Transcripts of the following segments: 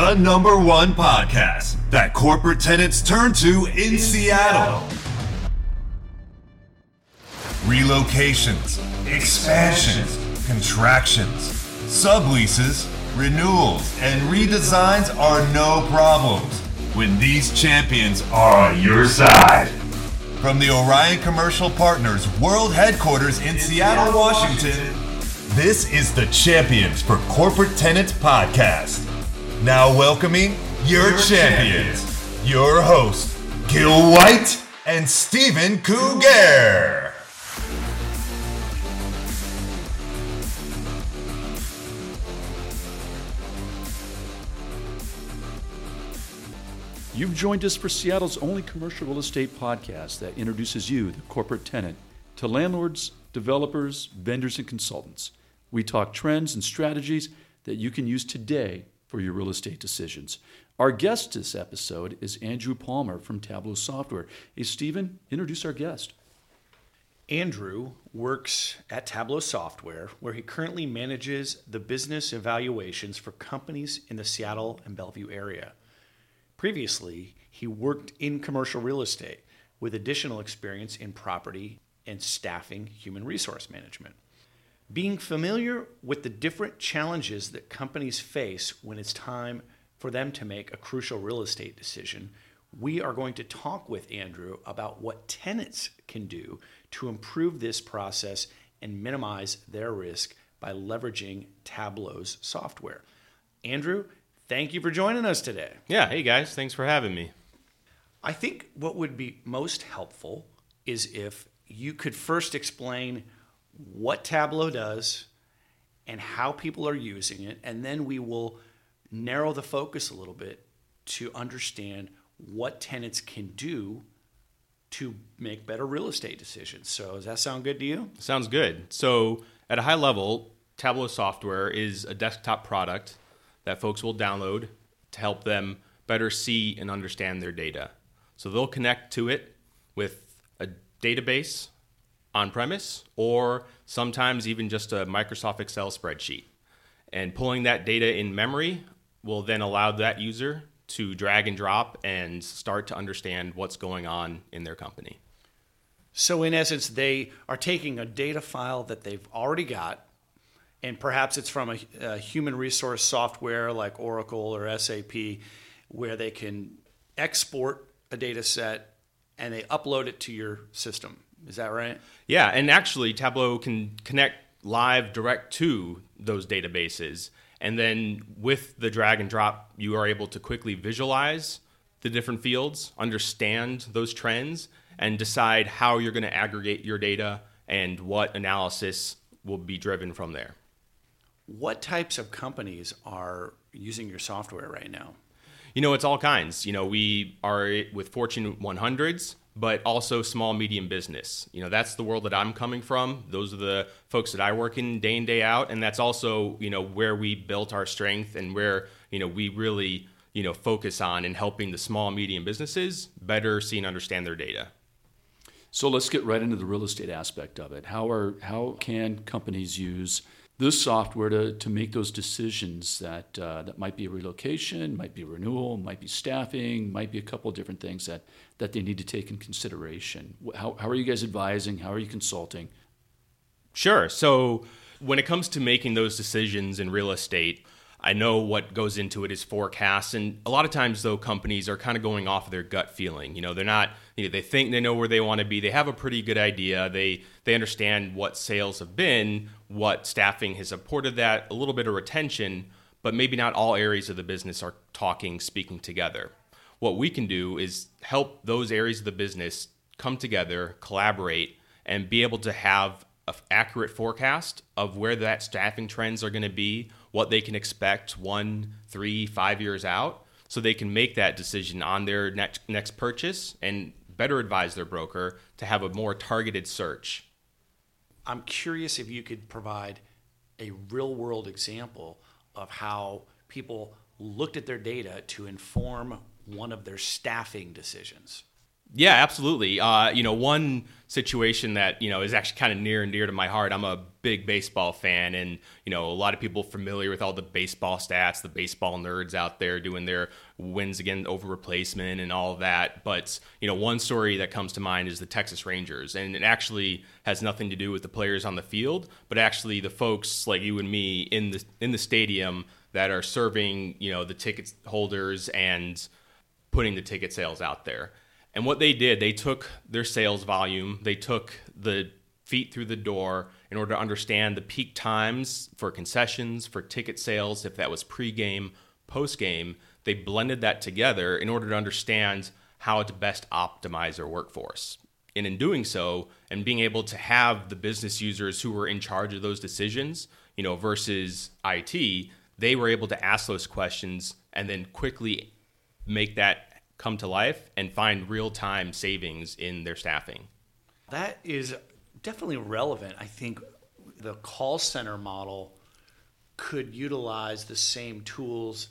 the number one podcast that corporate tenants turn to in Seattle. Relocations, expansions, contractions, subleases, renewals, and redesigns are no problems when these champions are on your side. From the Orion Commercial Partners World Headquarters in Seattle, Washington, this is the Champions for Corporate Tenants podcast. Now welcoming your, champions, your hosts, Gil White and Stephen Cougar. You've joined us for Seattle's only commercial real estate podcast that introduces you, the corporate tenant, to landlords, developers, vendors, and consultants. We talk trends and strategies that you can use today for your real estate decisions. Our guest this episode is Andrew Palmer from Tableau Software. Hey, Stephen, introduce our guest. Andrew works at Tableau Software, where he currently manages the business evaluations for companies in the Seattle and Bellevue area. Previously, he worked in commercial real estate with additional experience in property and staffing human resource management. Being familiar with the different challenges that companies face when it's time for them to make a crucial real estate decision, we are going to talk with Andrew about what tenants can do to improve this process and minimize their risk by leveraging Tableau's software. Andrew, thank you for joining us today. Yeah, hey guys, thanks for having me. I think what would be most helpful is if you could first explain what Tableau does and how people are using it, and then we will narrow the focus a little bit to understand what tenants can do to make better real estate decisions. So, does that sound good to you? Sounds good. So, at a high level, Tableau software is a desktop product that folks will download to help them better see and understand their data. So, they'll connect to it with a database on premise or sometimes even just a Microsoft Excel spreadsheet. And pulling that data in memory will then allow that user to drag and drop and start to understand what's going on in their company. So, in essence, they are taking a data file that they've already got, and perhaps it's from a, a human resource software like Oracle or SAP, where they can export a data set and they upload it to your system. Is that right? Yeah, and actually, Tableau can connect live direct to those databases. And then with the drag and drop, you are able to quickly visualize the different fields, understand those trends, and decide how you're going to aggregate your data and what analysis will be driven from there. What types of companies are using your software right now? You know, it's all kinds. You know, we are with Fortune 100s, but also small medium business. You know, that's the world that I'm coming from. Those are the folks that I work in day in day out, and that's also you know where we built our strength and where you know we really you know focus on in helping the small medium businesses better see and understand their data. So let's get right into the real estate aspect of it. How are how can companies use this software to, to make those decisions that uh, that might be a relocation, might be renewal, might be staffing, might be a couple different things that that they need to take in consideration. How, how are you guys advising? How are you consulting? Sure. So when it comes to making those decisions in real estate, I know what goes into it is forecasts, and a lot of times though companies are kind of going off of their gut feeling. You know, they're not. You know, they think they know where they want to be. They have a pretty good idea. They they understand what sales have been, what staffing has supported that, a little bit of retention, but maybe not all areas of the business are talking, speaking together. What we can do is help those areas of the business come together, collaborate, and be able to have accurate forecast of where that staffing trends are going to be what they can expect one, three, five years out, so they can make that decision on their next next purchase and better advise their broker to have a more targeted search. I'm curious if you could provide a real world example of how people looked at their data to inform one of their staffing decisions. Yeah, absolutely. Uh, you know, one situation that you know is actually kind of near and dear to my heart. I'm a big baseball fan, and you know a lot of people familiar with all the baseball stats, the baseball nerds out there doing their wins again over replacement and all that. But you know, one story that comes to mind is the Texas Rangers, and it actually has nothing to do with the players on the field, but actually the folks like you and me in the in the stadium that are serving you know the ticket holders and putting the ticket sales out there. And what they did, they took their sales volume, they took the feet through the door in order to understand the peak times for concessions, for ticket sales, if that was pregame, postgame. They blended that together in order to understand how to best optimize their workforce. And in doing so, and being able to have the business users who were in charge of those decisions, you know, versus IT, they were able to ask those questions and then quickly make that come to life and find real time savings in their staffing. That is definitely relevant. I think the call center model could utilize the same tools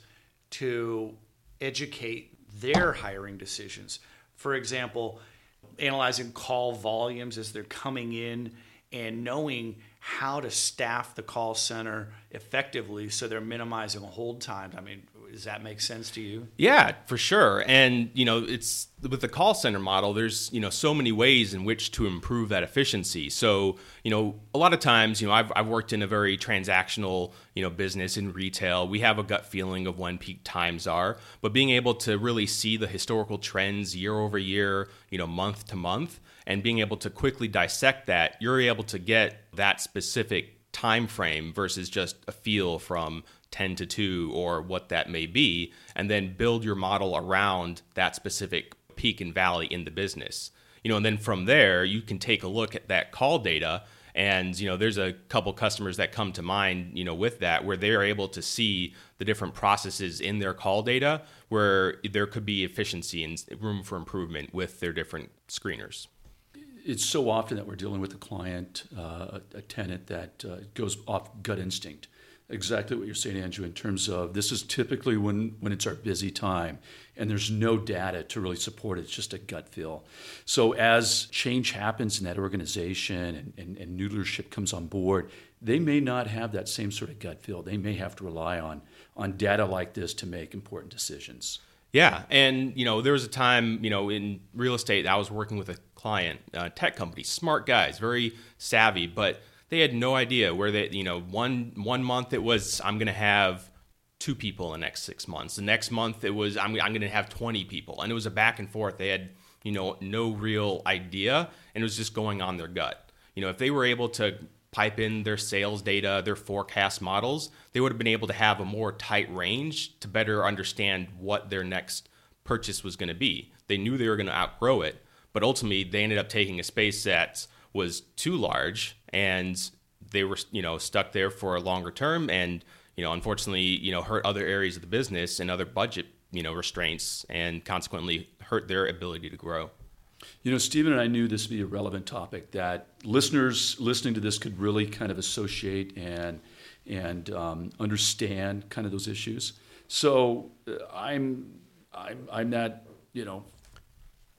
to educate their hiring decisions. For example, analyzing call volumes as they're coming in and knowing how to staff the call center effectively so they're minimizing hold times. I mean, does that make sense to you? Yeah, for sure. And you know, it's with the call center model. There's you know so many ways in which to improve that efficiency. So you know, a lot of times, you know, I've I've worked in a very transactional you know business in retail. We have a gut feeling of when peak times are, but being able to really see the historical trends year over year, you know, month to month, and being able to quickly dissect that, you're able to get that specific time frame versus just a feel from 10 to 2 or what that may be, and then build your model around that specific peak and valley in the business. You know, and then from there, you can take a look at that call data. And, you know, there's a couple customers that come to mind, you know, with that where they're able to see the different processes in their call data where there could be efficiency and room for improvement with their different screeners it's so often that we're dealing with a client, uh, a tenant that uh, goes off gut instinct exactly what you're saying, Andrew, in terms of this is typically when, when it's our busy time and there's no data to really support it. It's just a gut feel. So as change happens in that organization and, and, and new leadership comes on board, they may not have that same sort of gut feel. They may have to rely on, on data like this to make important decisions. Yeah, and you know there was a time you know in real estate I was working with a client, a tech company, smart guys, very savvy, but they had no idea where they you know one one month it was i'm to have two people in the next six months. The next month it was i'm, I'm to have 20 people. And it was a back and forth. They had you know no real idea and it was just going on their gut. You know if they were able to pipe in their sales data their forecast models they would have been able to have a more tight range to better understand what their next purchase was going to be. They knew they were going to outgrow it but ultimately they ended up taking a space that was too large and they were you know stuck there for a longer term and you know unfortunately you know hurt other areas of the business and other budget you know restraints and consequently hurt their ability to grow you know stephen and i knew this would be a relevant topic that listeners listening to this could really kind of associate and and um, understand kind of those issues so uh, i'm i'm i'm that you know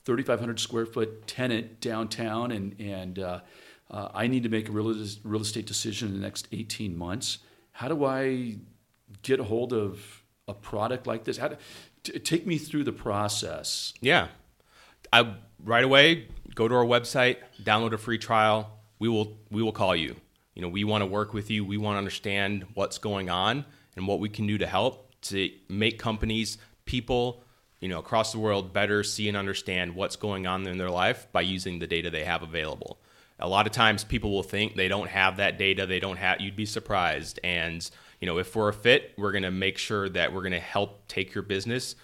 3500 square foot tenant downtown and and uh, uh, I need to make a real, real estate decision in the next 18 months. How do I get a hold of a product like this? How to, t- take me through the process. Yeah. I, right away, go to our website, download a free trial. We will, we will call you. You know, we want to work with you. We want to understand what's going on and what we can do to help to make companies, people, you know, across the world better see and understand what's going on in their life by using the data they have available a lot of times people will think they don't have that data they don't have you'd be surprised and you know if we're a fit we're going to make sure that we're going to help take your business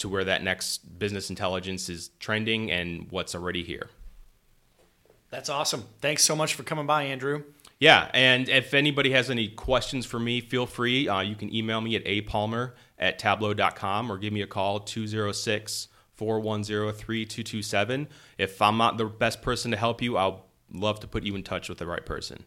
to where that next business intelligence is trending and what's already here. That's awesome. Thanks so much for coming by andrew. Yeah and if anybody has any questions for me feel free. Uh, you can email me at apalmer at tableau.com or give me a call 206 410 3227 if i'm not the best person to help you i'll love to put you in touch with the right person.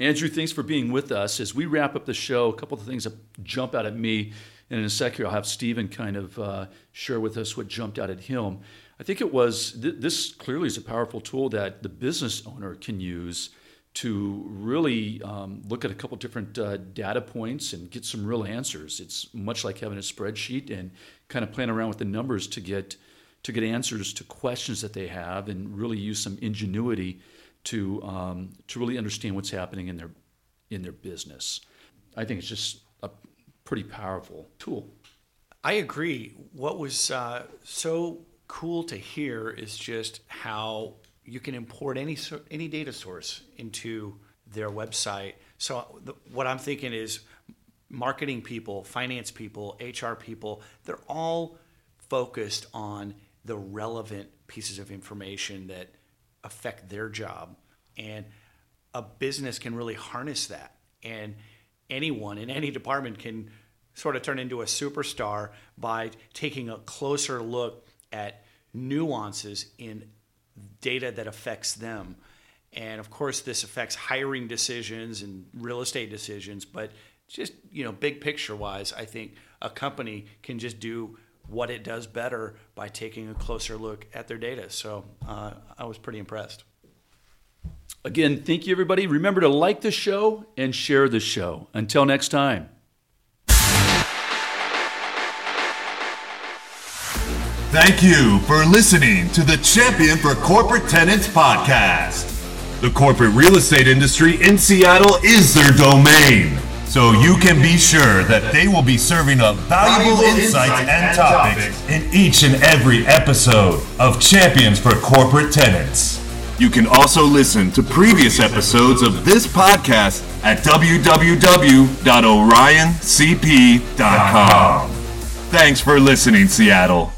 Andrew, thanks for being with us. As we wrap up the show, a couple of things that jump out at me And in a second, I'll have Stephen kind of uh, share with us what jumped out at him. I think it was th- this clearly is a powerful tool that the business owner can use to really um, look at a couple different uh, data points and get some real answers. It's much like having a spreadsheet and kind of playing around with the numbers to get to get answers to questions that they have and really use some ingenuity to um, to really understand what's happening in their in their business. I think it's just a pretty powerful tool. I agree. What was uh, so cool to hear is just how you can import any any data source into their website. So the, what I'm thinking is marketing people, finance people, HR people, they're all focused on the relevant pieces of information that affect their job. And a business can really harness that. And anyone in any department can sort of turn into a superstar by taking a closer look at nuances in data that affects them. And of course, this affects hiring decisions and real estate decisions, but just, you know, big picture wise, I think a company can just do what it does better by taking a closer look at their data. So uh, I was pretty impressed. Again, thank you, everybody. Remember to like the show and share the show. Until next time. Thank you for listening to the Champion for Corporate Tenants podcast. The corporate real estate industry in Seattle is their domain, so you can be sure that they will be serving up valuable insights and topics in each and every episode of Champions for Corporate Tenants. You can also listen to previous episodes of this podcast at www.orioncp.com. Thanks for listening, Seattle.